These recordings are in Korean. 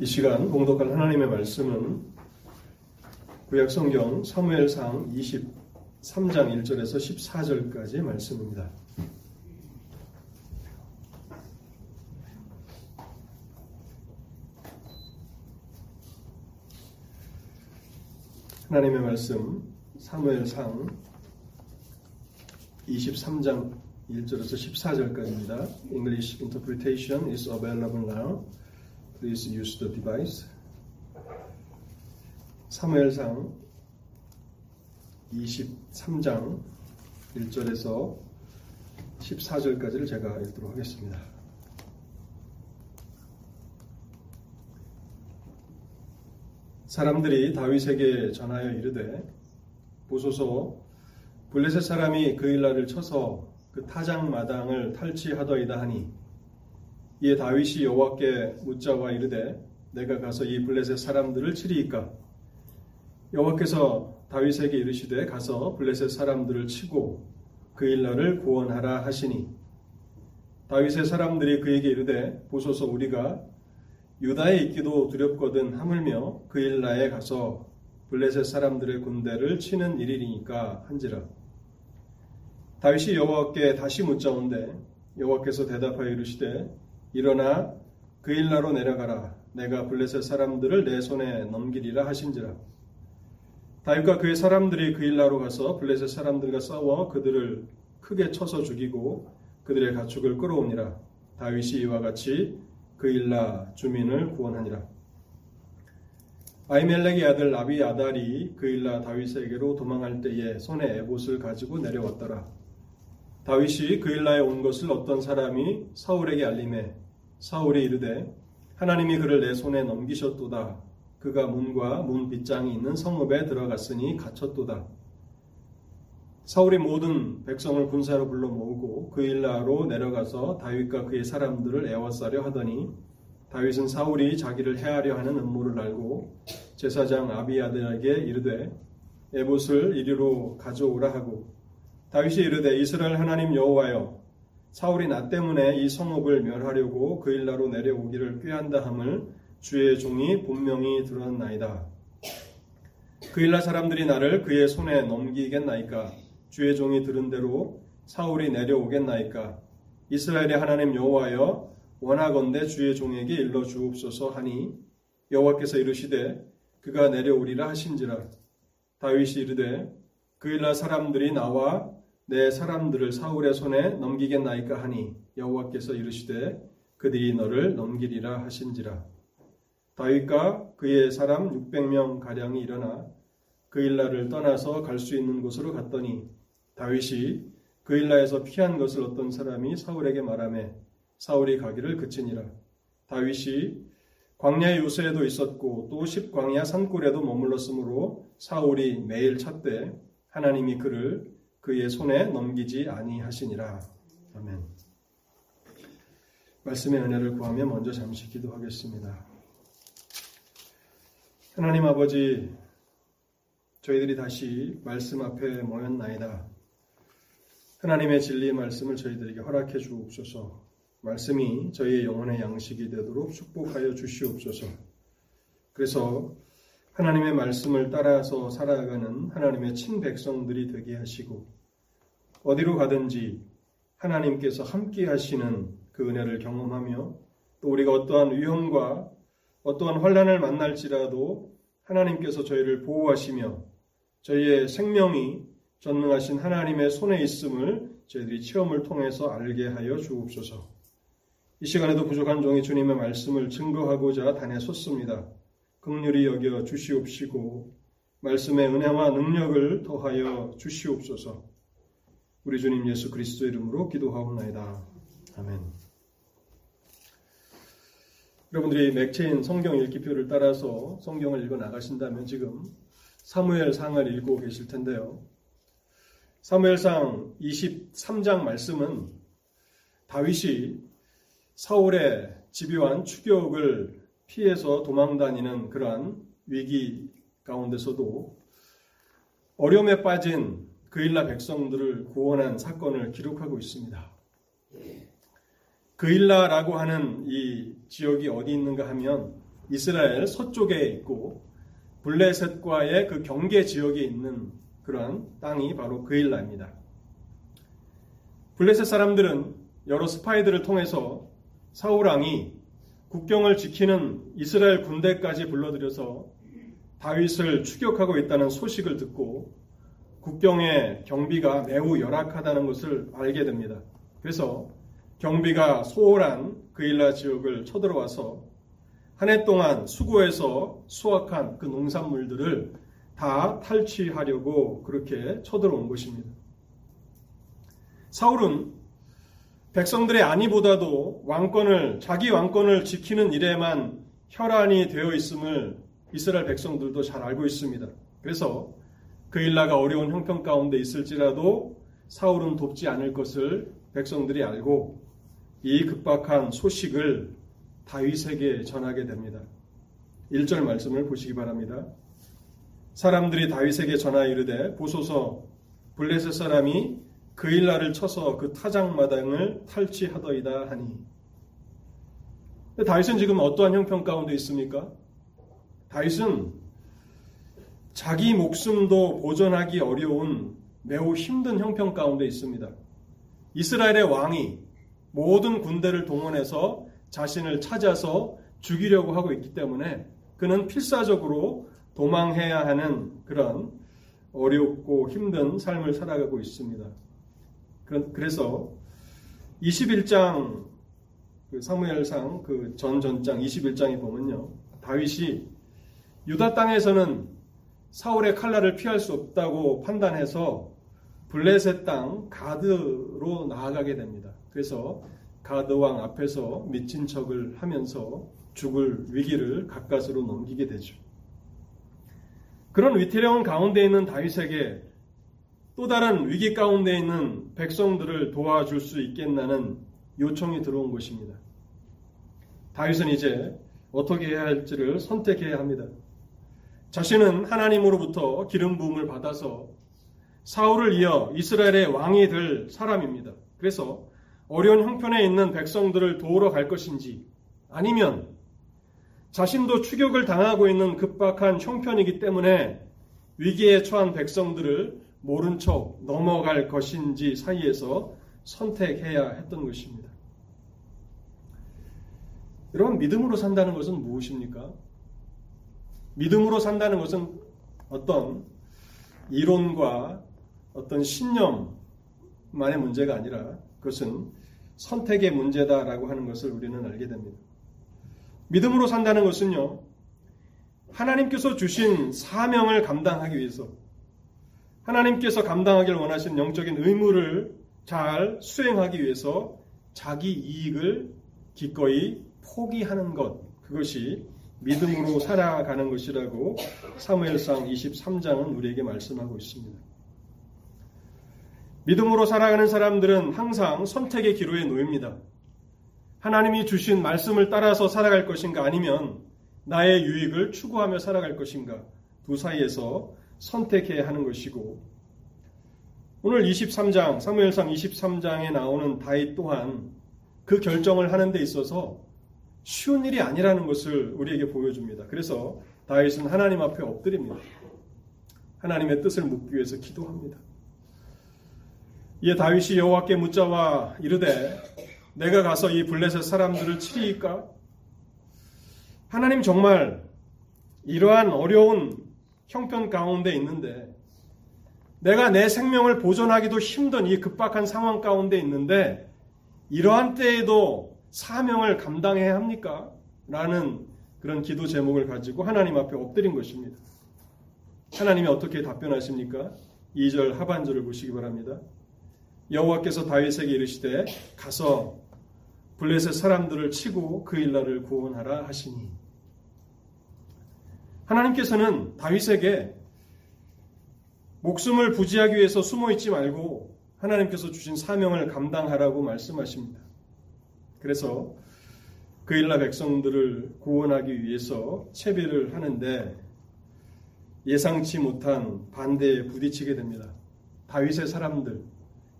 이 시간 공독할 하나님의 말씀은 구약 성경 사무엘상 23장 1절에서 14절까지의 말씀입니다. 하나님의 말씀 사무엘상 23장 1절에서 14절까지입니다. English interpretation is available now. Please use the device. 사무엘상 23장 1절에서 14절까지를 제가 읽도록 하겠습니다. 사람들이 다윗에게 전하여 이르되 보소서 블레셋 사람이 그 일날을 쳐서 그 타작 마당을 탈취하더이다 하니 이에 다윗이 여호와께 묻자와 이르되 내가 가서 이 블레셋 사람들을 치리이까? 여호와께서 다윗에게 이르시되 가서 블레셋 사람들을 치고 그 일날을 구원하라 하시니. 다윗의 사람들이 그에게 이르되 보소서 우리가 유다에 있기도 두렵거든 하물며 그 일나에 가서 블레셋 사람들의 군대를 치는 일이니까 한지라. 다윗이 여호와께 다시 묻자온데 여호와께서 대답하여 이르시되 일어나 그 일나로 내려가라 내가 블레셋 사람들을 내 손에 넘기리라 하신지라 다윗과 그의 사람들이 그 일나로 가서 블레셋 사람들과 싸워 그들을 크게 쳐서 죽이고 그들의 가축을 끌어오니라 다윗이 이와 같이 그 일나 주민을 구원하니라. 아이멜렉의 아들 아비 아달이 그 일나 다윗에게로 도망할 때에 손에 에봇을 가지고 내려왔더라. 다윗이 그 일나에 온 것을 어떤 사람이 사울에게 알림해 사울이 이르되 하나님이 그를 내 손에 넘기셨도다. 그가 문과 문 빗장이 있는 성읍에 들어갔으니 갇혔도다. 사울이 모든 백성을 군사로 불러 모으고 그 일나로 내려가서 다윗과 그의 사람들을 애워싸려 하더니 다윗은 사울이 자기를 해하려 하는 음모를 알고 제사장 아비아들에게 이르되 에봇을 이리로 가져오라 하고 다윗이 이르되 이스라엘 하나님 여호와여 사울이 나 때문에 이 성읍을 멸하려고 그 일나로 내려오기를 꾀한다 함을 주의 종이 분명히 들었나이다. 그 일나 사람들이 나를 그의 손에 넘기겠나이까? 주의 종이 들은 대로 사울이 내려오겠나이까? 이스라엘의 하나님 여호와여 원하건대 주의 종에게 일러 주옵소서 하니 여호와께서 이르시되 그가 내려오리라 하신지라. 다윗이 이르되 그 일날 사람들이 나와 내 사람들을 사울의 손에 넘기겠나이까 하니 여호와께서 이르시되 그들이 너를 넘기리라 하신지라 다윗과 그의 사람 600명 가량이 일어나 그 일날을 떠나서 갈 수 있는 곳으로 갔더니 다윗이 그 일라에서 피한 것을 어떤 사람이 사울에게 말하매 사울이 가기를 그치니라. 다윗이 광야 요새에도 있었고 또 십광야 산골에도 머물렀으므로 사울이 매일 찾되 하나님이 그를 그의 손에 넘기지 아니하시니라. 아멘. 말씀의 은혜를 구하며 먼저 잠시 기도하겠습니다. 하나님 아버지, 저희들이 다시 말씀 앞에 모였나이다. 하나님의 진리의 말씀을 저희들에게 허락해 주옵소서. 말씀이 저희의 영혼의 양식이 되도록 축복하여 주시옵소서. 그래서 하나님의 말씀을 따라서 살아가는 하나님의 친백성들이 되게 하시고 어디로 가든지 하나님께서 함께 하시는 그 은혜를 경험하며 또 우리가 어떠한 위험과 어떠한 환란을 만날지라도 하나님께서 저희를 보호하시며 저희의 생명이 전능하신 하나님의 손에 있음을 저희들이 체험을 통해서 알게 하여 주옵소서. 이 시간에도 부족한 종이 주님의 말씀을 증거하고자 단에 섰습니다. 극률이 여겨 주시옵시고 말씀의 은혜와 능력을 더하여 주시옵소서. 우리 주님 예수 그리스도 이름으로 기도하옵나이다. 아멘. 여러분들이 맥체인 성경 읽기표를 따라서 성경을 읽어 나가신다면 지금 사무엘 상을 읽고 계실 텐데요. 사무엘상 23장 말씀은 다윗이 사울의 집요한 추격을 피해서 도망다니는 그러한 위기 가운데서도 어려움에 빠진 그일라 백성들을 구원한 사건을 기록하고 있습니다. 그일라라고 하는 이 지역이 어디 있는가 하면 이스라엘 서쪽에 있고 블레셋과의 그 경계 지역에 있는 그러한 땅이 바로 그일라입니다. 블레셋 사람들은 여러 스파이들을 통해서 사울 왕이 국경을 지키는 이스라엘 군대까지 불러들여서 다윗을 추격하고 있다는 소식을 듣고 국경의 경비가 매우 열악하다는 것을 알게 됩니다. 그래서 경비가 소홀한 그일라 지역을 쳐들어와서 한 해 동안 수고해서 수확한 그 농산물들을 다 탈취하려고 그렇게 쳐들어온 것입니다. 사울은 백성들의 안위보다도 왕권을 자기 왕권을 지키는 일에만 혈안이 되어 있음을 이스라엘 백성들도 잘 알고 있습니다. 그래서 그일라가 어려운 형편 가운데 있을지라도 사울은 돕지 않을 것을 백성들이 알고 이 급박한 소식을 다윗에게 전하게 됩니다. 1절 말씀을 보시기 바랍니다. 사람들이 다윗에게 전하 이르되 보소서 블레셋 사람이 그일라를 쳐서 그 타작마당을 탈취하더이다 하니 다윗은 지금 어떠한 형편 가운데 있습니까? 다윗은 자기 목숨도 보존하기 어려운 매우 힘든 형편 가운데 있습니다. 이스라엘의 왕이 모든 군대를 동원해서 자신을 찾아서 죽이려고 하고 있기 때문에 그는 필사적으로 도망해야 하는 그런 어렵고 힘든 삶을 살아가고 있습니다. 그래서 21장 그 사무엘상 그 전전장 21장에 보면요. 다윗이 유다 땅에서는 사울의 칼날을 피할 수 없다고 판단해서 블레셋 땅 가드로 나아가게 됩니다. 그래서 가드 왕 앞에서 미친 척을 하면서 죽을 위기를 가까스로 넘기게 되죠. 그런 위태로운 가운데 있는 다윗에게 또 다른 위기 가운데 있는 백성들을 도와줄 수 있겠나는 요청이 들어온 것입니다. 다윗은 이제 어떻게 해야 할지를 선택해야 합니다. 자신은 하나님으로부터 기름 부음을 받아서 사울을 이어 이스라엘의 왕이 될 사람입니다. 그래서 어려운 형편에 있는 백성들을 도우러 갈 것인지 아니면 자신도 추격을 당하고 있는 급박한 형편이기 때문에 위기에 처한 백성들을 모른 척 넘어갈 것인지 사이에서 선택해야 했던 것입니다. 여러분, 믿음으로 산다는 것은 무엇입니까? 믿음으로 산다는 것은 어떤 이론과 어떤 신념만의 문제가 아니라 그것은 선택의 문제다라고 하는 것을 우리는 알게 됩니다. 믿음으로 산다는 것은요, 하나님께서 주신 사명을 감당하기 위해서 하나님께서 감당하길 원하시는 영적인 의무를 잘 수행하기 위해서 자기 이익을 기꺼이 포기하는 것, 그것이 믿음으로 살아가는 것이라고 사무엘상 23장은 우리에게 말씀하고 있습니다. 믿음으로 살아가는 사람들은 항상 선택의 기로에 놓입니다. 하나님이 주신 말씀을 따라서 살아갈 것인가 아니면 나의 유익을 추구하며 살아갈 것인가 두 사이에서 선택해야 하는 것이고 오늘 23장 사무엘상 23장에 나오는 다윗 또한 그 결정을 하는 데 있어서 쉬운 일이 아니라는 것을 우리에게 보여줍니다. 그래서 다윗은 하나님 앞에 엎드립니다. 하나님의 뜻을 묻기 위해서 기도합니다. 이에 다윗이 여호와께 묻자와 이르되 내가 가서 이 블레셋 사람들을 치리이까? 하나님 정말 이러한 어려운 형편 가운데 있는데 내가 내 생명을 보존하기도 힘든 이 급박한 상황 가운데 있는데 이러한 때에도 사명을 감당해야 합니까? 라는 그런 기도 제목을 가지고 하나님 앞에 엎드린 것입니다. 하나님이 어떻게 답변하십니까? 2절 하반절을 보시기 바랍니다. 여호와께서 다윗에게 이르시되 가서 블레셋 사람들을 치고 그 일날을 구원하라 하시니 하나님께서는 다윗에게 목숨을 부지하기 위해서 숨어 있지 말고 하나님께서 주신 사명을 감당하라고 말씀하십니다. 그래서 그 일날 백성들을 구원하기 위해서 채비를 하는데 예상치 못한 반대에 부딪히게 됩니다. 다윗의 사람들,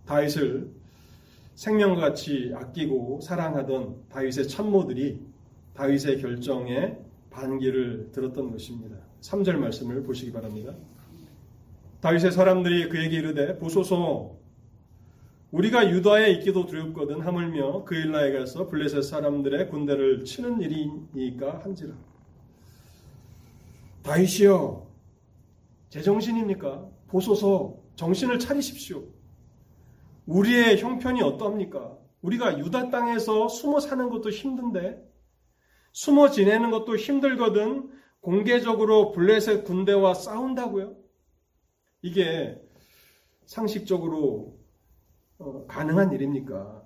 다윗을 생명같이 아끼고 사랑하던 다윗의 참모들이 다윗의 결정에 반기를 들었던 것입니다. 3절 말씀을 보시기 바랍니다. 다윗의 사람들이 그에게 이르되 보소서 우리가 유다에 있기도 두렵거든 하물며 그일라에 가서 블레셋 사람들의 군대를 치는 일이니까 한지라. 다윗이여 제정신입니까? 보소서 정신을 차리십시오. 우리의 형편이 어떠합니까? 우리가 유다 땅에서 숨어 사는 것도 힘든데 숨어 지내는 것도 힘들거든 공개적으로 블레셋 군대와 싸운다고요? 이게 상식적으로 어, 가능한 일입니까?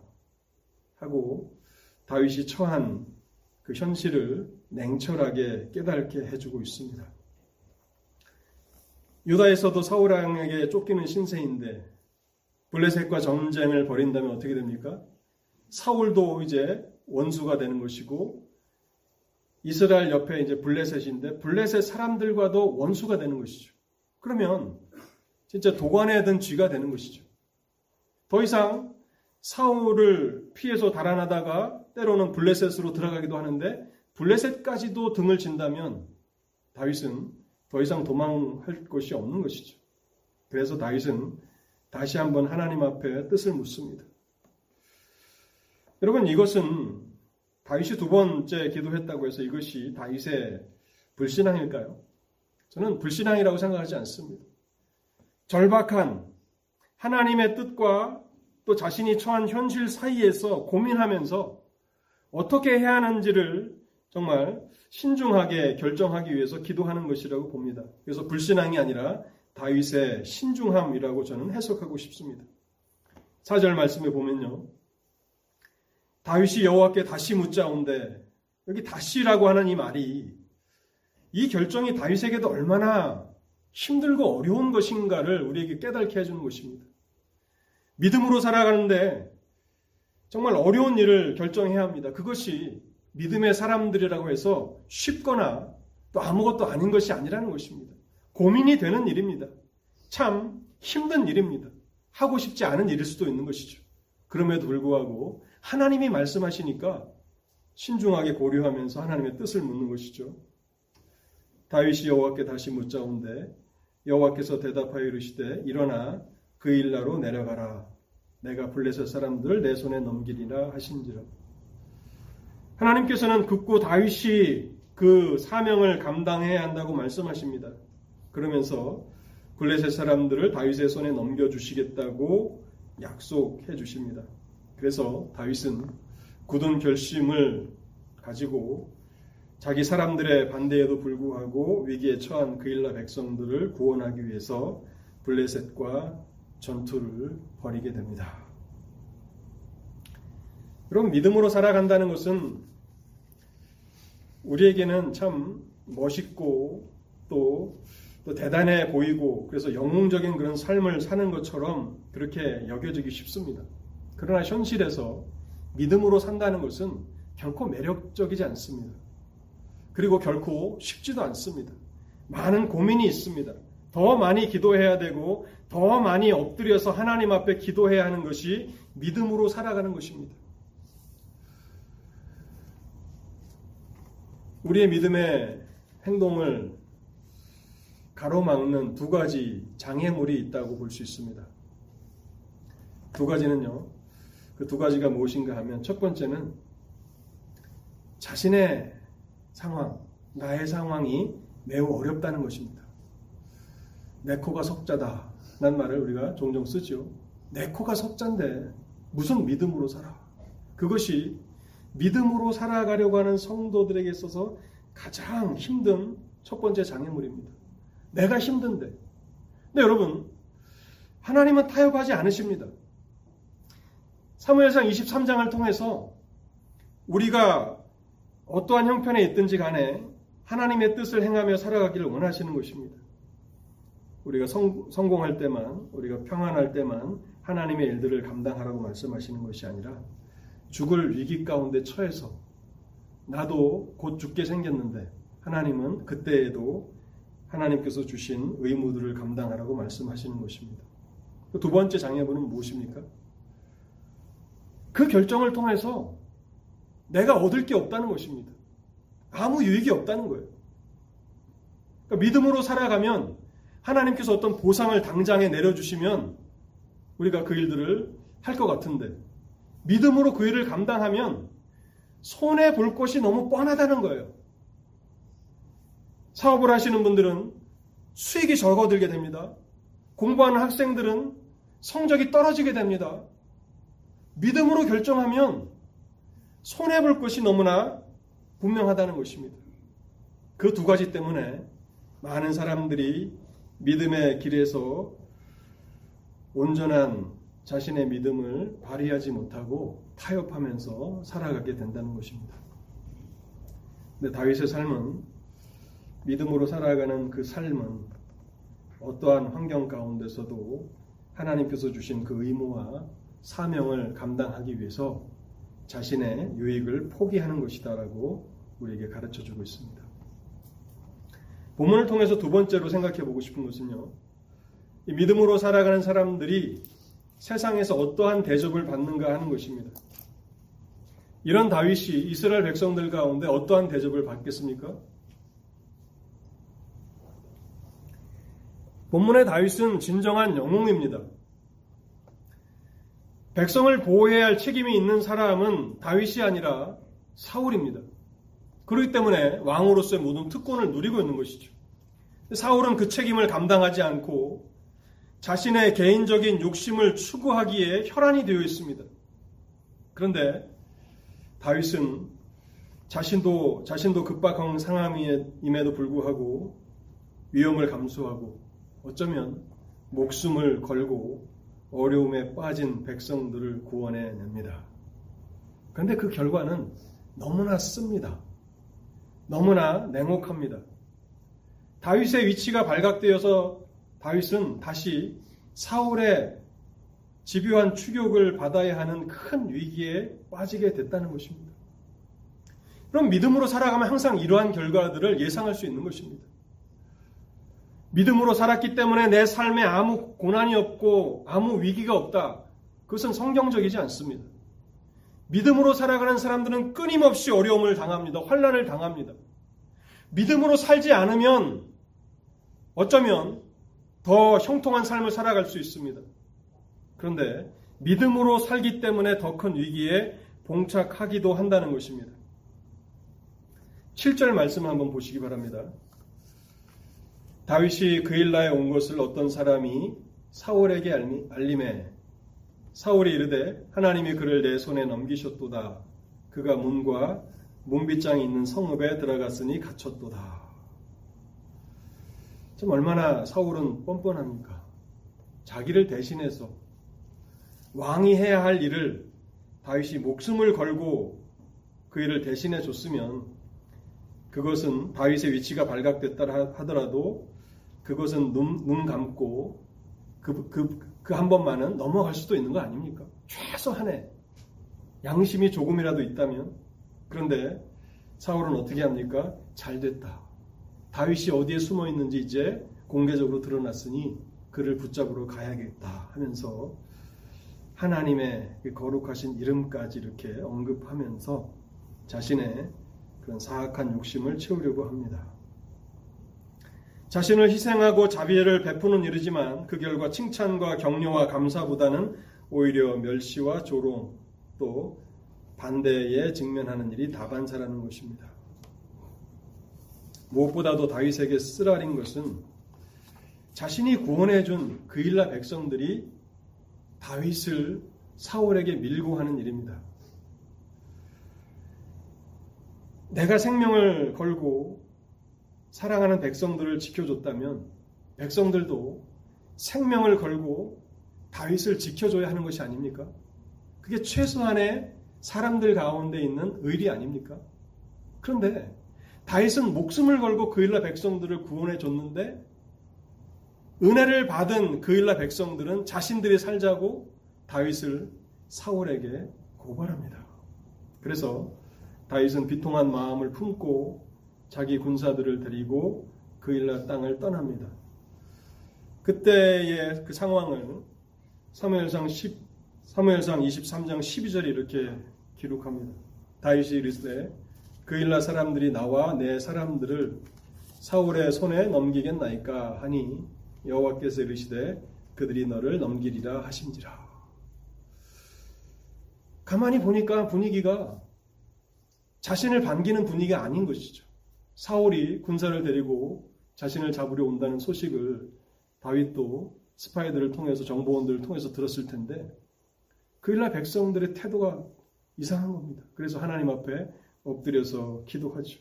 하고 다윗이 처한 그 현실을 냉철하게 깨닫게 해주고 있습니다. 유다에서도 사울 왕에게 쫓기는 신세인데 블레셋과 전쟁을 벌인다면 어떻게 됩니까? 사울도 이제 원수가 되는 것이고 이스라엘 옆에 이제 블레셋인데 블레셋 사람들과도 원수가 되는 것이죠. 그러면 진짜 도관에 든 쥐가 되는 것이죠. 더 이상 사울을 피해서 달아나다가 때로는 블레셋으로 들어가기도 하는데 블레셋까지도 등을 진다면 다윗은 더 이상 도망할 것이 없는 것이죠. 그래서 다윗은 다시 한번 하나님 앞에 뜻을 묻습니다. 여러분 이것은 다윗이 두 번째 기도했다고 해서 이것이 다윗의 불신앙일까요? 저는 불신앙이라고 생각하지 않습니다. 절박한 하나님의 뜻과 또 자신이 처한 현실 사이에서 고민하면서 어떻게 해야 하는지를 정말 신중하게 결정하기 위해서 기도하는 것이라고 봅니다. 그래서 불신앙이 아니라 다윗의 신중함이라고 저는 해석하고 싶습니다. 4절 말씀에 보면요. 다윗이 여호와께 다시 묻자온데 여기 다시라고 하는 이 말이 이 결정이 다윗에게도 얼마나 힘들고 어려운 것인가를 우리에게 깨닫게 해주는 것입니다. 믿음으로 살아가는데 정말 어려운 일을 결정해야 합니다. 그것이 믿음의 사람들이라고 해서 쉽거나 또 아무것도 아닌 것이 아니라는 것입니다. 고민이 되는 일입니다. 참 힘든 일입니다. 하고 싶지 않은 일일 수도 있는 것이죠. 그럼에도 불구하고 하나님이 말씀하시니까 신중하게 고려하면서 하나님의 뜻을 묻는 것이죠. 다윗이 여호와께 다시 묻자온데 여호와께서 대답하여 이르시되 일어나 그 일나로 내려가라 내가 블레셋 사람들을 내 손에 넘기리라 하신지라 하나님께서는 극구 다윗이 그 사명을 감당해야 한다고 말씀하십니다. 그러면서 블레셋 사람들을 다윗의 손에 넘겨 주시겠다고 약속해 주십니다. 그래서 다윗은 굳은 결심을 가지고 자기 사람들의 반대에도 불구하고 위기에 처한 그일라 백성들을 구원하기 위해서 블레셋과 전투를 벌이게 됩니다. 그럼 믿음으로 살아간다는 것은 우리에게는 참 멋있고 또, 또 대단해 보이고 그래서 영웅적인 그런 삶을 사는 것처럼 그렇게 여겨지기 쉽습니다. 그러나 현실에서 믿음으로 산다는 것은 결코 매력적이지 않습니다. 그리고 결코 쉽지도 않습니다. 많은 고민이 있습니다. 더 많이 기도해야 되고 더 많이 엎드려서 하나님 앞에 기도해야 하는 것이 믿음으로 살아가는 것입니다. 우리의 믿음의 행동을 가로막는 두 가지 장애물이 있다고 볼 수 있습니다. 두 가지는요. 그 두 가지가 무엇인가 하면 첫 번째는 자신의 상황, 나의 상황이 매우 어렵다는 것입니다. 내 코가 석자다. 난 말을 우리가 종종 쓰죠. 내 코가 석자인데 무슨 믿음으로 살아? 그것이 믿음으로 살아가려고 하는 성도들에게 있어서 가장 힘든 첫 번째 장애물입니다. 내가 힘든데. 근데 여러분, 하나님은 타협하지 않으십니다. 사무엘상 23장을 통해서 우리가 어떠한 형편에 있든지 간에 하나님의 뜻을 행하며 살아가기를 원하시는 것입니다. 우리가 성, 성공할 때만, 우리가 평안할 때만 하나님의 일들을 감당하라고 말씀하시는 것이 아니라 죽을 위기 가운데 처해서 나도 곧 죽게 생겼는데 하나님은 그때에도 하나님께서 주신 의무들을 감당하라고 말씀하시는 것입니다. 두 번째 장애물은 무엇입니까? 그 결정을 통해서 내가 얻을 게 없다는 것입니다. 아무 유익이 없다는 거예요. 그러니까 믿음으로 살아가면 하나님께서 어떤 보상을 당장에 내려주시면 우리가 그 일들을 할 것 같은데 믿음으로 그 일을 감당하면 손해 볼 것이 너무 뻔하다는 거예요. 사업을 하시는 분들은 수익이 적어들게 됩니다. 공부하는 학생들은 성적이 떨어지게 됩니다. 믿음으로 결정하면 손해볼 것이 너무나 분명하다는 것입니다. 그 두 가지 때문에 많은 사람들이 믿음의 길에서 온전한 자신의 믿음을 발휘하지 못하고 타협하면서 살아가게 된다는 것입니다. 근데 다윗의 삶은 믿음으로 살아가는 그 삶은 어떠한 환경 가운데서도 하나님께서 주신 그 의무와 사명을 감당하기 위해서 자신의 유익을 포기하는 것이다라고 우리에게 가르쳐 주고 있습니다. 본문을 통해서 두 번째로 생각해 보고 싶은 것은요. 믿음으로 살아가는 사람들이 세상에서 어떠한 대접을 받는가 하는 것입니다. 이런 다윗이 이스라엘 백성들 가운데 어떠한 대접을 받겠습니까? 본문의 다윗은 진정한 영웅입니다. 백성을 보호해야 할 책임이 있는 사람은 다윗이 아니라 사울입니다. 그렇기 때문에 왕으로서의 모든 특권을 누리고 있는 것이죠. 사울은 그 책임을 감당하지 않고 자신의 개인적인 욕심을 추구하기에 혈안이 되어 있습니다. 그런데 다윗은 자신도 자신도 급박한 상황임에도 불구하고 위험을 감수하고 어쩌면 목숨을 걸고 어려움에 빠진 백성들을 구원해 냅니다. 그런데 그 결과는 너무나 씁니다. 너무나 냉혹합니다. 다윗의 위치가 발각되어서 다윗은 다시 사울의 집요한 추격을 받아야 하는 큰 위기에 빠지게 됐다는 것입니다. 그럼 믿음으로 살아가면 항상 이러한 결과들을 예상할 수 있는 것입니다. 믿음으로 살았기 때문에 내 삶에 아무 고난이 없고 아무 위기가 없다. 그것은 성경적이지 않습니다. 믿음으로 살아가는 사람들은 끊임없이 어려움을 당합니다. 환란을 당합니다. 믿음으로 살지 않으면 어쩌면 더 형통한 삶을 살아갈 수 있습니다. 그런데 믿음으로 살기 때문에 더 큰 위기에 봉착하기도 한다는 것입니다. 7절 말씀을 한번 보시기 바랍니다. 다윗이 그일라에 온 것을 어떤 사람이 사울에게 알림해 사울이 이르되 하나님이 그를 내 손에 넘기셨도다. 그가 문과 문빗장이 있는 성읍에 들어갔으니 갇혔도다. 좀 얼마나 사울은 뻔뻔합니까? 자기를 대신해서 왕이 해야 할 일을 다윗이 목숨을 걸고 그 일을 대신해 줬으면 그것은 다윗의 위치가 발각됐다 하더라도 그것은 눈, 눈 감고 그, 그, 그 한 번만은 넘어갈 수도 있는 거 아닙니까? 최소한의 양심이 조금이라도 있다면 그런데 사울은 어떻게 합니까? 잘 됐다. 다윗이 어디에 숨어 있는지 이제 공개적으로 드러났으니 그를 붙잡으러 가야겠다 하면서 하나님의 그 거룩하신 이름까지 이렇게 언급하면서 자신의 그런 사악한 욕심을 채우려고 합니다. 자신을 희생하고 자비를 베푸는 일이지만 그 결과 칭찬과 격려와 감사보다는 오히려 멸시와 조롱 또 반대에 직면하는 일이 다반사라는 것입니다. 무엇보다도 다윗에게 쓰라린 것은 자신이 구원해 준 그일라 백성들이 다윗을 사울에게 밀고 하는 일입니다. 내가 생명을 걸고 사랑하는 백성들을 지켜줬다면 백성들도 생명을 걸고 다윗을 지켜줘야 하는 것이 아닙니까? 그게 최소한의 사람들 가운데 있는 의리 아닙니까? 그런데 다윗은 목숨을 걸고 그일라 백성들을 구원해 줬는데 은혜를 받은 그일라 백성들은 자신들이 살자고 다윗을 사울에게 고발합니다. 그래서 다윗은 비통한 마음을 품고 자기 군사들을 데리고 그일라 땅을 떠납니다. 그때의 그 상황을 사무엘상 10 사무엘상 23장 12절에 이렇게 기록합니다. 다윗이 이르되 그일라 사람들이 나와 내 사람들을 사울의 손에 넘기겠나이까 하니 여호와께서 이르시되 그들이 너를 넘기리라 하신지라. 가만히 보니까 분위기가 자신을 반기는 분위기가 아닌 것이죠. 사울이 군사를 데리고 자신을 잡으려 온다는 소식을 다윗도 스파이들을 통해서 정보원들을 통해서 들었을 텐데 그일날 백성들의 태도가 이상한 겁니다. 그래서 하나님 앞에 엎드려서 기도하죠.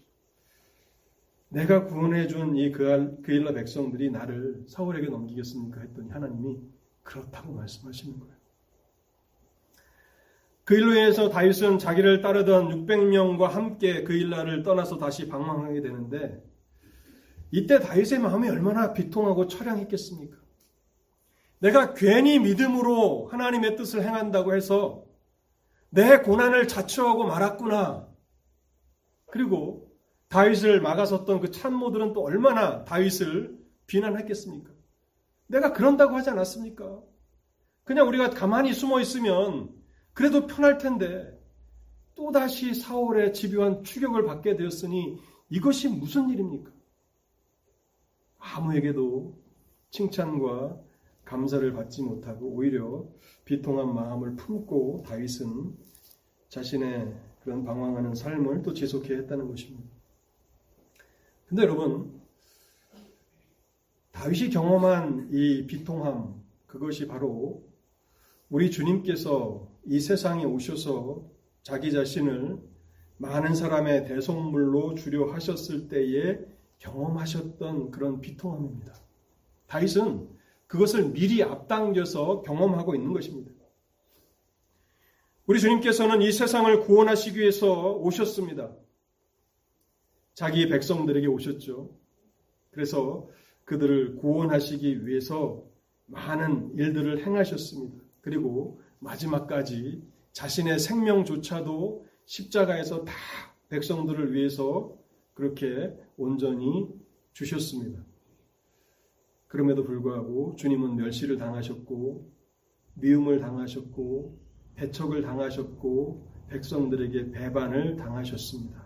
내가 구원해준 이 그일라 백성들이 나를 사울에게 넘기겠습니까? 했더니 하나님이 그렇다고 말씀하시는 거예요. 그 일로 인해서 다윗은 자기를 따르던 600명과 함께 그 일라를 떠나서 다시 방황하게 되는데 이때 다윗의 마음이 얼마나 비통하고 처량했겠습니까? 내가 괜히 믿음으로 하나님의 뜻을 행한다고 해서 내 고난을 자초하고 말았구나. 그리고 다윗을 막아섰던 그 참모들은 또 얼마나 다윗을 비난했겠습니까? 내가 그런다고 하지 않았습니까? 그냥 우리가 가만히 숨어 있으면 그래도 편할 텐데 또다시 사울의 집요한 추격을 받게 되었으니 이것이 무슨 일입니까? 아무에게도 칭찬과 감사를 받지 못하고 오히려 비통한 마음을 품고 다윗은 자신의 그런 방황하는 삶을 또 지속해야 했다는 것입니다. 근데 여러분, 다윗이 경험한 이 비통함, 그것이 바로 우리 주님께서 이 세상에 오셔서 자기 자신을 많은 사람의 대속물로 주려 하셨을 때에 경험하셨던 그런 비통함입니다. 다윗은 그것을 미리 앞당겨서 경험하고 있는 것입니다. 우리 주님께서는 이 세상을 구원하시기 위해서 오셨습니다. 자기 백성들에게 오셨죠. 그래서 그들을 구원하시기 위해서 많은 일들을 행하셨습니다. 그리고 마지막까지 자신의 생명조차도 십자가에서 다 백성들을 위해서 그렇게 온전히 주셨습니다. 그럼에도 불구하고 주님은 멸시를 당하셨고 미움을 당하셨고 배척을 당하셨고 백성들에게 배반을 당하셨습니다.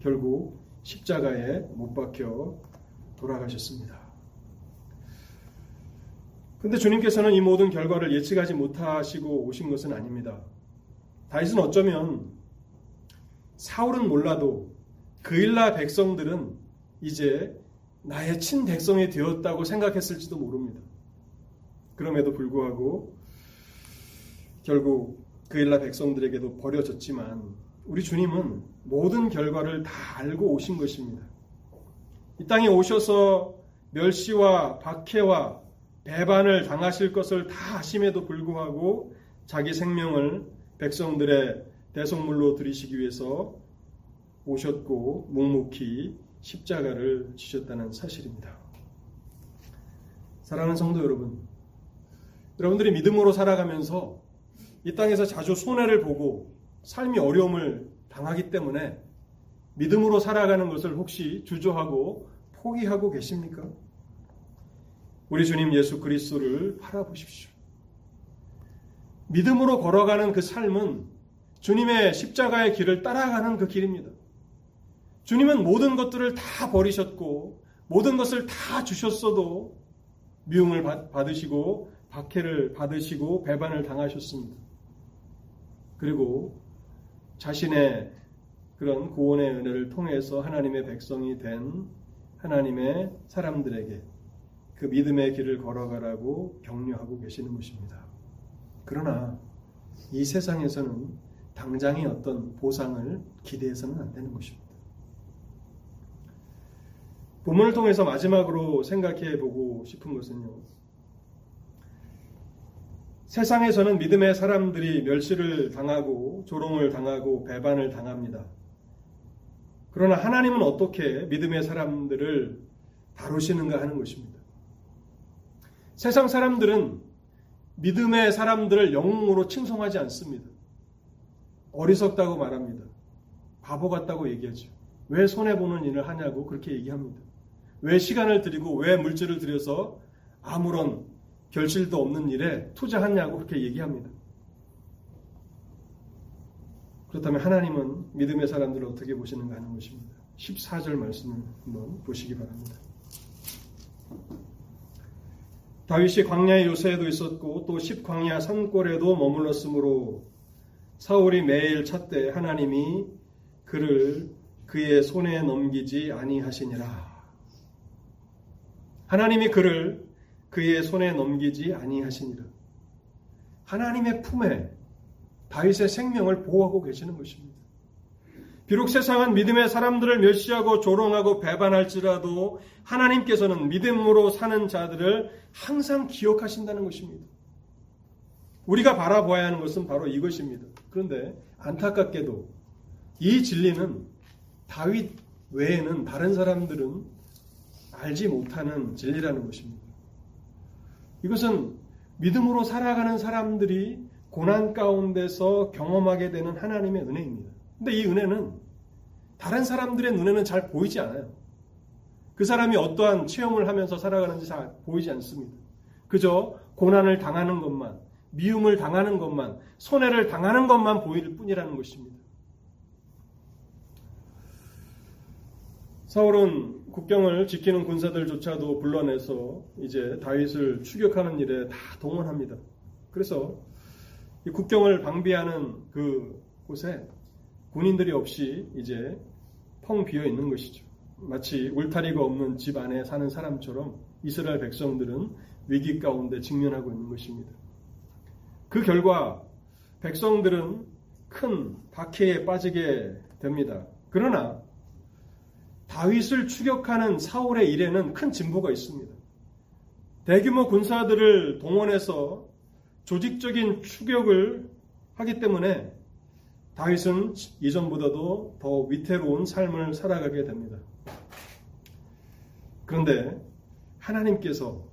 결국 십자가에 못 박혀 돌아가셨습니다. 근데 주님께서는 이 모든 결과를 예측하지 못하시고 오신 것은 아닙니다. 다윗은 어쩌면 사울은 몰라도 그일라 백성들은 이제 나의 친백성이 되었다고 생각했을지도 모릅니다. 그럼에도 불구하고 결국 그일라 백성들에게도 버려졌지만 우리 주님은 모든 결과를 다 알고 오신 것입니다. 이 땅에 오셔서 멸시와 박해와 배반을 당하실 것을 다 아심에도 불구하고 자기 생명을 백성들의 대속물로 드리시기 위해서 오셨고 묵묵히 십자가를 지셨다는 사실입니다. 사랑하는 성도 여러분, 여러분들이 믿음으로 살아가면서 이 땅에서 자주 손해를 보고 삶이 어려움을 당하기 때문에 믿음으로 살아가는 것을 혹시 주저하고 포기하고 계십니까? 우리 주님 예수 그리스도를 바라보십시오. 믿음으로 걸어가는 그 삶은 주님의 십자가의 길을 따라가는 그 길입니다. 주님은 모든 것들을 다 버리셨고 모든 것을 다 주셨어도 미움을 받으시고 박해를 받으시고 배반을 당하셨습니다. 그리고 자신의 그런 구원의 은혜를 통해서 하나님의 백성이 된 하나님의 사람들에게 그 믿음의 길을 걸어가라고 격려하고 계시는 것입니다. 그러나 이 세상에서는 당장의 어떤 보상을 기대해서는 안 되는 것입니다. 본문을 통해서 마지막으로 생각해 보고 싶은 것은요. 세상에서는 믿음의 사람들이 멸시를 당하고 조롱을 당하고 배반을 당합니다. 그러나 하나님은 어떻게 믿음의 사람들을 다루시는가 하는 것입니다. 세상 사람들은 믿음의 사람들을 영웅으로 칭송하지 않습니다. 어리석다고 말합니다. 바보 같다고 얘기하죠. 왜 손해보는 일을 하냐고 그렇게 얘기합니다. 왜 시간을 들이고 왜 물질을 들여서 아무런 결실도 없는 일에 투자하냐고 그렇게 얘기합니다. 그렇다면 하나님은 믿음의 사람들을 어떻게 보시는가 하는 것입니다. 14절 말씀을 한번 보시기 바랍니다. 다윗이 광야의 요새에도 있었고 또 십광야 산골에도 머물렀으므로 사울이 매일 찾되 하나님이 그를 그의 손에 넘기지 아니하시니라. 하나님이 그를 그의 손에 넘기지 아니하시니라. 하나님의 품에 다윗의 생명을 보호하고 계시는 것입니다. 비록 세상은 믿음의 사람들을 멸시하고 조롱하고 배반할지라도 하나님께서는 믿음으로 사는 자들을 항상 기억하신다는 것입니다. 우리가 바라보아야 하는 것은 바로 이것입니다. 그런데 안타깝게도 이 진리는 다윗 외에는 다른 사람들은 알지 못하는 진리라는 것입니다. 이것은 믿음으로 살아가는 사람들이 고난 가운데서 경험하게 되는 하나님의 은혜입니다. 근데 이 은혜는 다른 사람들의 눈에는 잘 보이지 않아요. 그 사람이 어떠한 체험을 하면서 살아가는지 잘 보이지 않습니다. 그저 고난을 당하는 것만, 미움을 당하는 것만, 손해를 당하는 것만 보일 뿐이라는 것입니다. 사울은 국경을 지키는 군사들조차도 불러내서 이제 다윗을 추격하는 일에 다 동원합니다. 그래서 국경을 방비하는 그 곳에 군인들이 없이 이제 펑 비어 있는 것이죠. 마치 울타리가 없는 집 안에 사는 사람처럼 이스라엘 백성들은 위기 가운데 직면하고 있는 것입니다. 그 결과 백성들은 큰 박해에 빠지게 됩니다. 그러나 다윗을 추격하는 사울의 일에는 큰 진보가 있습니다. 대규모 군사들을 동원해서 조직적인 추격을 하기 때문에 다윗은 이전보다도 더 위태로운 삶을 살아가게 됩니다. 그런데 하나님께서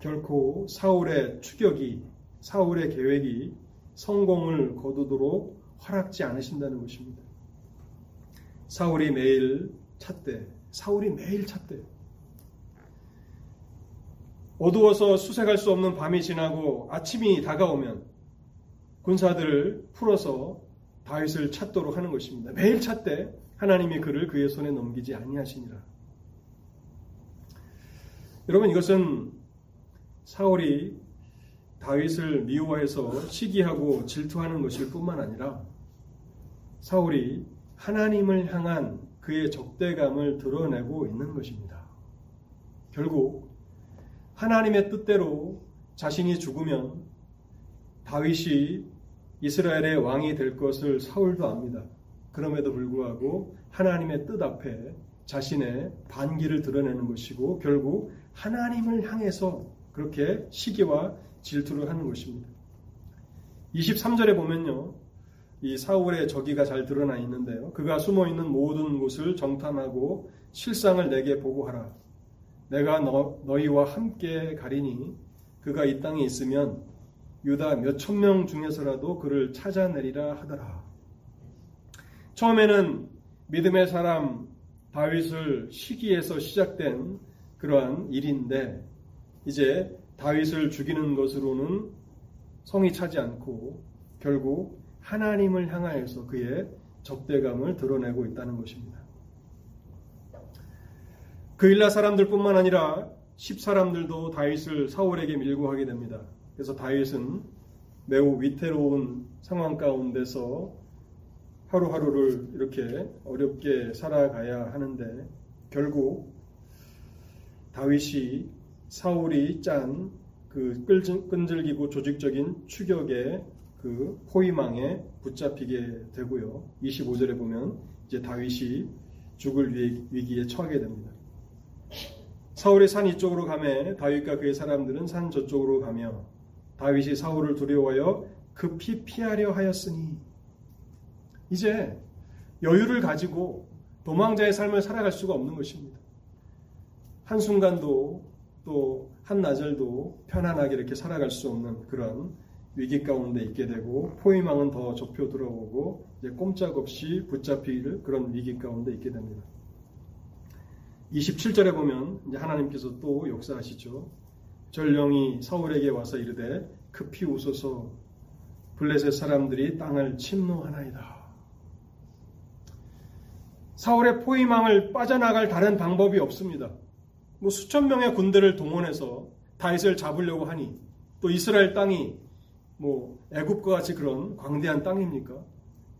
결코 사울의 추격이 사울의 계획이 성공을 거두도록 허락지 않으신다는 것입니다. 사울이 매일 찾대, 사울이 매일 찾대. 어두워서 수색할 수 없는 밤이 지나고 아침이 다가오면 군사들을 풀어서 다윗을 찾도록 하는 것입니다. 매일 찾되 하나님이 그를 그의 손에 넘기지 아니하시니라. 여러분 이것은 사울이 다윗을 미워해서 시기하고 질투하는 것일 뿐만 아니라 사울이 하나님을 향한 그의 적대감을 드러내고 있는 것입니다. 결국 하나님의 뜻대로 자신이 죽으면 다윗이 이스라엘의 왕이 될 것을 사울도 압니다. 그럼에도 불구하고 하나님의 뜻 앞에 자신의 반기를 드러내는 것이고 결국 하나님을 향해서 그렇게 시기와 질투를 하는 것입니다. 23절에 보면요. 이 사울의 저기가 잘 드러나 있는데요. 그가 숨어 있는 모든 곳을 정탐하고 실상을 내게 보고하라. 내가 너, 너희와 함께 가리니 그가 이 땅에 있으면 유다 몇 천 명 중에서라도 그를 찾아내리라 하더라. 처음에는 믿음의 사람 다윗을 시기에서 시작된 그러한 일인데 이제 다윗을 죽이는 것으로는 성이 차지 않고 결국 하나님을 향하여서 그의 적대감을 드러내고 있다는 것입니다. 그 일라 사람들뿐만 아니라 십 사람들도 다윗을 사울에게 밀고 하게 됩니다. 그래서 다윗은 매우 위태로운 상황 가운데서 하루하루를 이렇게 어렵게 살아가야 하는데 결국 다윗이 사울이 짠 그 끈질기고 조직적인 추격의 그 포위망에 붙잡히게 되고요. 25절에 보면 이제 다윗이 죽을 위기에 처하게 됩니다. 사울이 산 이쪽으로 가매 다윗과 그의 사람들은 산 저쪽으로 가며 다윗이 사울을 두려워하여 급히 피하려 하였으니 이제 여유를 가지고 도망자의 삶을 살아갈 수가 없는 것입니다. 한순간도 또 한나절도 편안하게 이렇게 살아갈 수 없는 그런 위기 가운데 있게 되고 포위망은 더 좁혀 들어오고 이제 꼼짝없이 붙잡힐 그런 위기 가운데 있게 됩니다. 27절에 보면 이제 하나님께서 또 역사하시죠. 전령이 사울에게 와서 이르되 급히 웃어서 블레셋 사람들이 땅을 침노하나이다. 사울의 포위망을 빠져나갈 다른 방법이 없습니다. 뭐 수천 명의 군대를 동원해서 다윗을 잡으려고 하니 또 이스라엘 땅이 뭐 애굽과 같이 그런 광대한 땅입니까?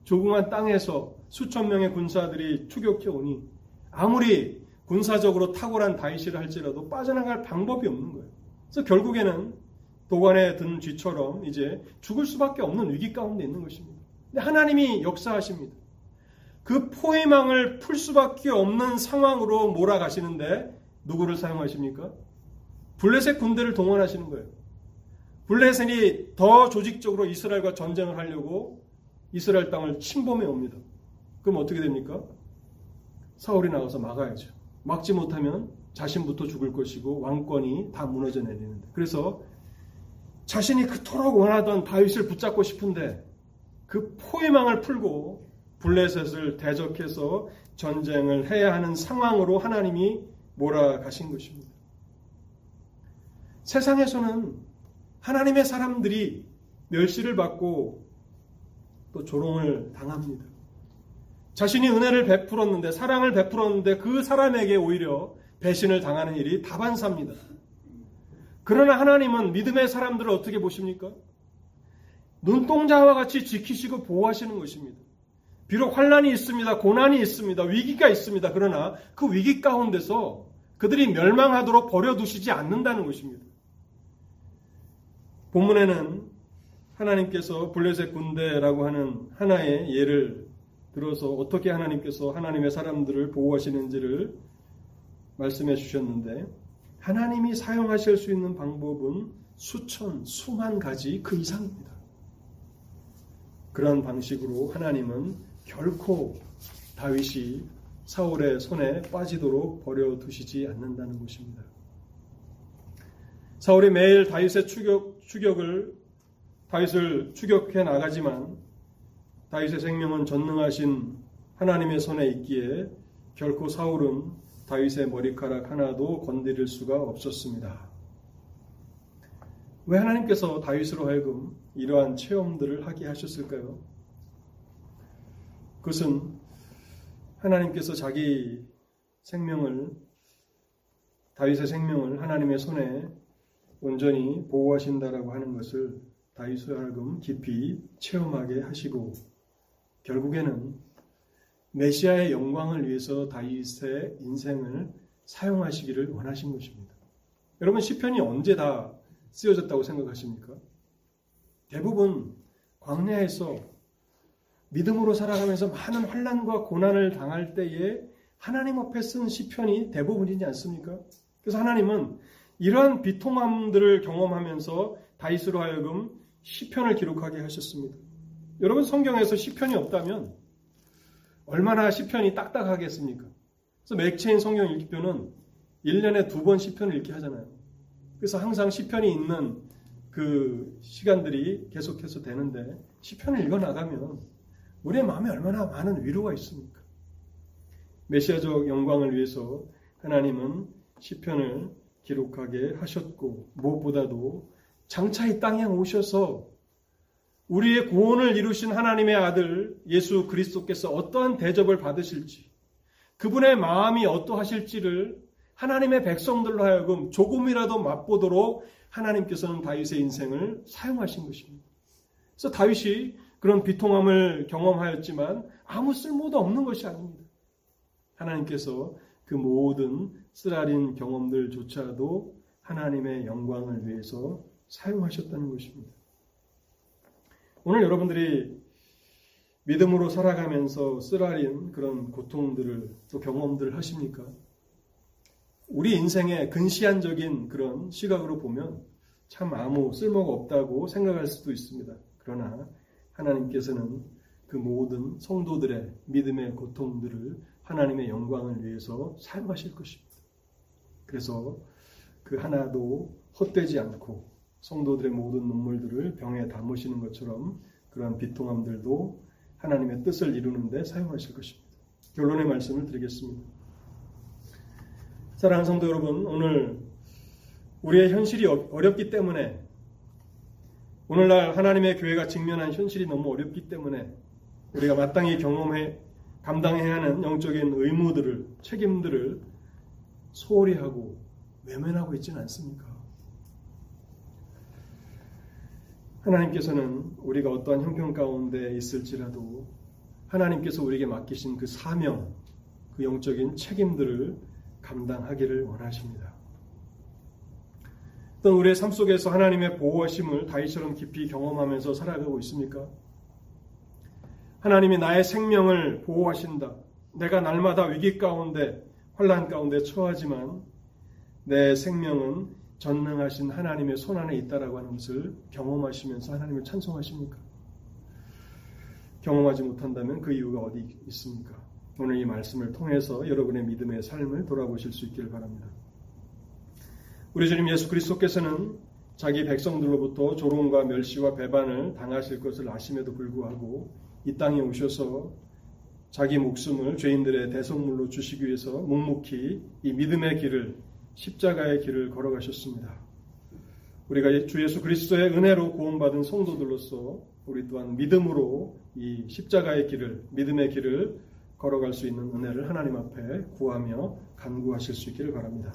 조그만 땅에서 수천 명의 군사들이 추격해 오니 아무리 군사적으로 탁월한 다윗이라 할지라도 빠져나갈 방법이 없는 거예요. 그래서 결국에는 도관에 든 쥐처럼 이제 죽을 수밖에 없는 위기 가운데 있는 것입니다. 근데 하나님이 역사하십니다. 그 포위망을 풀 수밖에 없는 상황으로 몰아가시는데 누구를 사용하십니까? 블레셋 군대를 동원하시는 거예요. 블레셋이 더 조직적으로 이스라엘과 전쟁을 하려고 이스라엘 땅을 침범해 옵니다. 그럼 어떻게 됩니까? 사울이 나가서 막아야죠. 막지 못하면 자신부터 죽을 것이고 왕권이 다 무너져 내리는데. 그래서 자신이 그토록 원하던 다윗을 붙잡고 싶은데 그 포위망을 풀고 블레셋을 대적해서 전쟁을 해야 하는 상황으로 하나님이 몰아가신 것입니다. 세상에서는 하나님의 사람들이 멸시를 받고 또 조롱을 당합니다. 자신이 은혜를 베풀었는데 사랑을 베풀었는데 그 사람에게 오히려 배신을 당하는 일이 다반사입니다. 그러나 하나님은 믿음의 사람들을 어떻게 보십니까? 눈동자와 같이 지키시고 보호하시는 것입니다. 비록 환란이 있습니다. 고난이 있습니다. 위기가 있습니다. 그러나 그 위기 가운데서 그들이 멸망하도록 버려두시지 않는다는 것입니다. 본문에는 하나님께서 블레셋 군대라고 하는 하나의 예를 들어서 어떻게 하나님께서 하나님의 사람들을 보호하시는지를 말씀해 주셨는데 하나님이 사용하실 수 있는 방법은 수천, 수만 가지 그 이상입니다. 그런 방식으로 하나님은 결코 다윗이 사울의 손에 빠지도록 버려두시지 않는다는 것입니다. 사울이 매일 다윗의 추격, 추격을 다윗을 추격해 나가지만 다윗의 생명은 전능하신 하나님의 손에 있기에 결코 사울은 다윗의 머리카락 하나도 건드릴 수가 없었습니다. 왜 하나님께서 다윗으로 하여금 이러한 체험들을 하게 하셨을까요? 그것은 하나님께서 자기 생명을 다윗의 생명을 하나님의 손에 온전히 보호하신다라고 하는 것을 다윗을 하여금 깊이 체험하게 하시고 결국에는 메시아의 영광을 위해서 다윗의 인생을 사용하시기를 원하신 것입니다. 여러분 시편이 언제 다 쓰여졌다고 생각하십니까? 대부분 광야에서 믿음으로 살아가면서 많은 환란과 고난을 당할 때에 하나님 앞에 쓴 시편이 대부분이지 않습니까? 그래서 하나님은 이러한 비통함들을 경험하면서 다윗으로 하여금 시편을 기록하게 하셨습니다. 여러분 성경에서 시편이 없다면 얼마나 시편이 딱딱하겠습니까? 그래서 맥체인 성경 읽기표는 1년에 두 번 시편을 읽게 하잖아요. 그래서 항상 시편이 있는 그 시간들이 계속해서 되는데 시편을 읽어 나가면 우리의 마음에 얼마나 많은 위로가 있습니까? 메시아적 영광을 위해서 하나님은 시편을 기록하게 하셨고 무엇보다도 장차 이 땅에 오셔서 우리의 구원을 이루신 하나님의 아들 예수 그리스도께서 어떠한 대접을 받으실지 그분의 마음이 어떠하실지를 하나님의 백성들로 하여금 조금이라도 맛보도록 하나님께서는 다윗의 인생을 사용하신 것입니다. 그래서 다윗이 그런 비통함을 경험하였지만 아무 쓸모도 없는 것이 아닙니다. 하나님께서 그 모든 쓰라린 경험들조차도 하나님의 영광을 위해서 사용하셨다는 것입니다. 오늘 여러분들이 믿음으로 살아가면서 쓰라린 그런 고통들을 또 경험들을 하십니까? 우리 인생의 근시안적인 그런 시각으로 보면 참 아무 쓸모가 없다고 생각할 수도 있습니다. 그러나 하나님께서는 그 모든 성도들의 믿음의 고통들을 하나님의 영광을 위해서 사용하실 것입니다. 그래서 그 하나도 헛되지 않고 성도들의 모든 눈물들을 병에 담으시는 것처럼 그러한 비통함들도 하나님의 뜻을 이루는데 사용하실 것입니다. 결론의 말씀을 드리겠습니다. 사랑하는 성도 여러분, 오늘 우리의 현실이 어렵기 때문에 오늘날 하나님의 교회가 직면한 현실이 너무 어렵기 때문에 우리가 마땅히 경험해 감당해야 하는 영적인 의무들을, 책임들을 소홀히 하고 외면하고 있지는 않습니까? 하나님께서는 우리가 어떠한 형편 가운데 있을지라도 하나님께서 우리에게 맡기신 그 사명, 그 영적인 책임들을 감당하기를 원하십니다. 또는 우리의 삶 속에서 하나님의 보호하심을 다윗처럼 깊이 경험하면서 살아가고 있습니까? 하나님이 나의 생명을 보호하신다. 내가 날마다 위기 가운데 환란 가운데 처하지만 내 생명은 전능하신 하나님의 손 안에 있다라고 하는 것을 경험하시면서 하나님을 찬송하십니까? 경험하지 못한다면 그 이유가 어디 있습니까? 오늘 이 말씀을 통해서 여러분의 믿음의 삶을 돌아보실 수 있기를 바랍니다. 우리 주님 예수 그리스도께서는 자기 백성들로부터 조롱과 멸시와 배반을 당하실 것을 아심에도 불구하고 이 땅에 오셔서 자기 목숨을 죄인들의 대성물로 주시기 위해서 묵묵히 이 믿음의 길을 십자가의 길을 걸어가셨습니다. 우리가 주 예수 그리스도의 은혜로 구원받은 성도들로서 우리 또한 믿음으로 이 십자가의 길을 믿음의 길을 걸어갈 수 있는 은혜를 하나님 앞에 구하며 간구하실 수 있기를 바랍니다.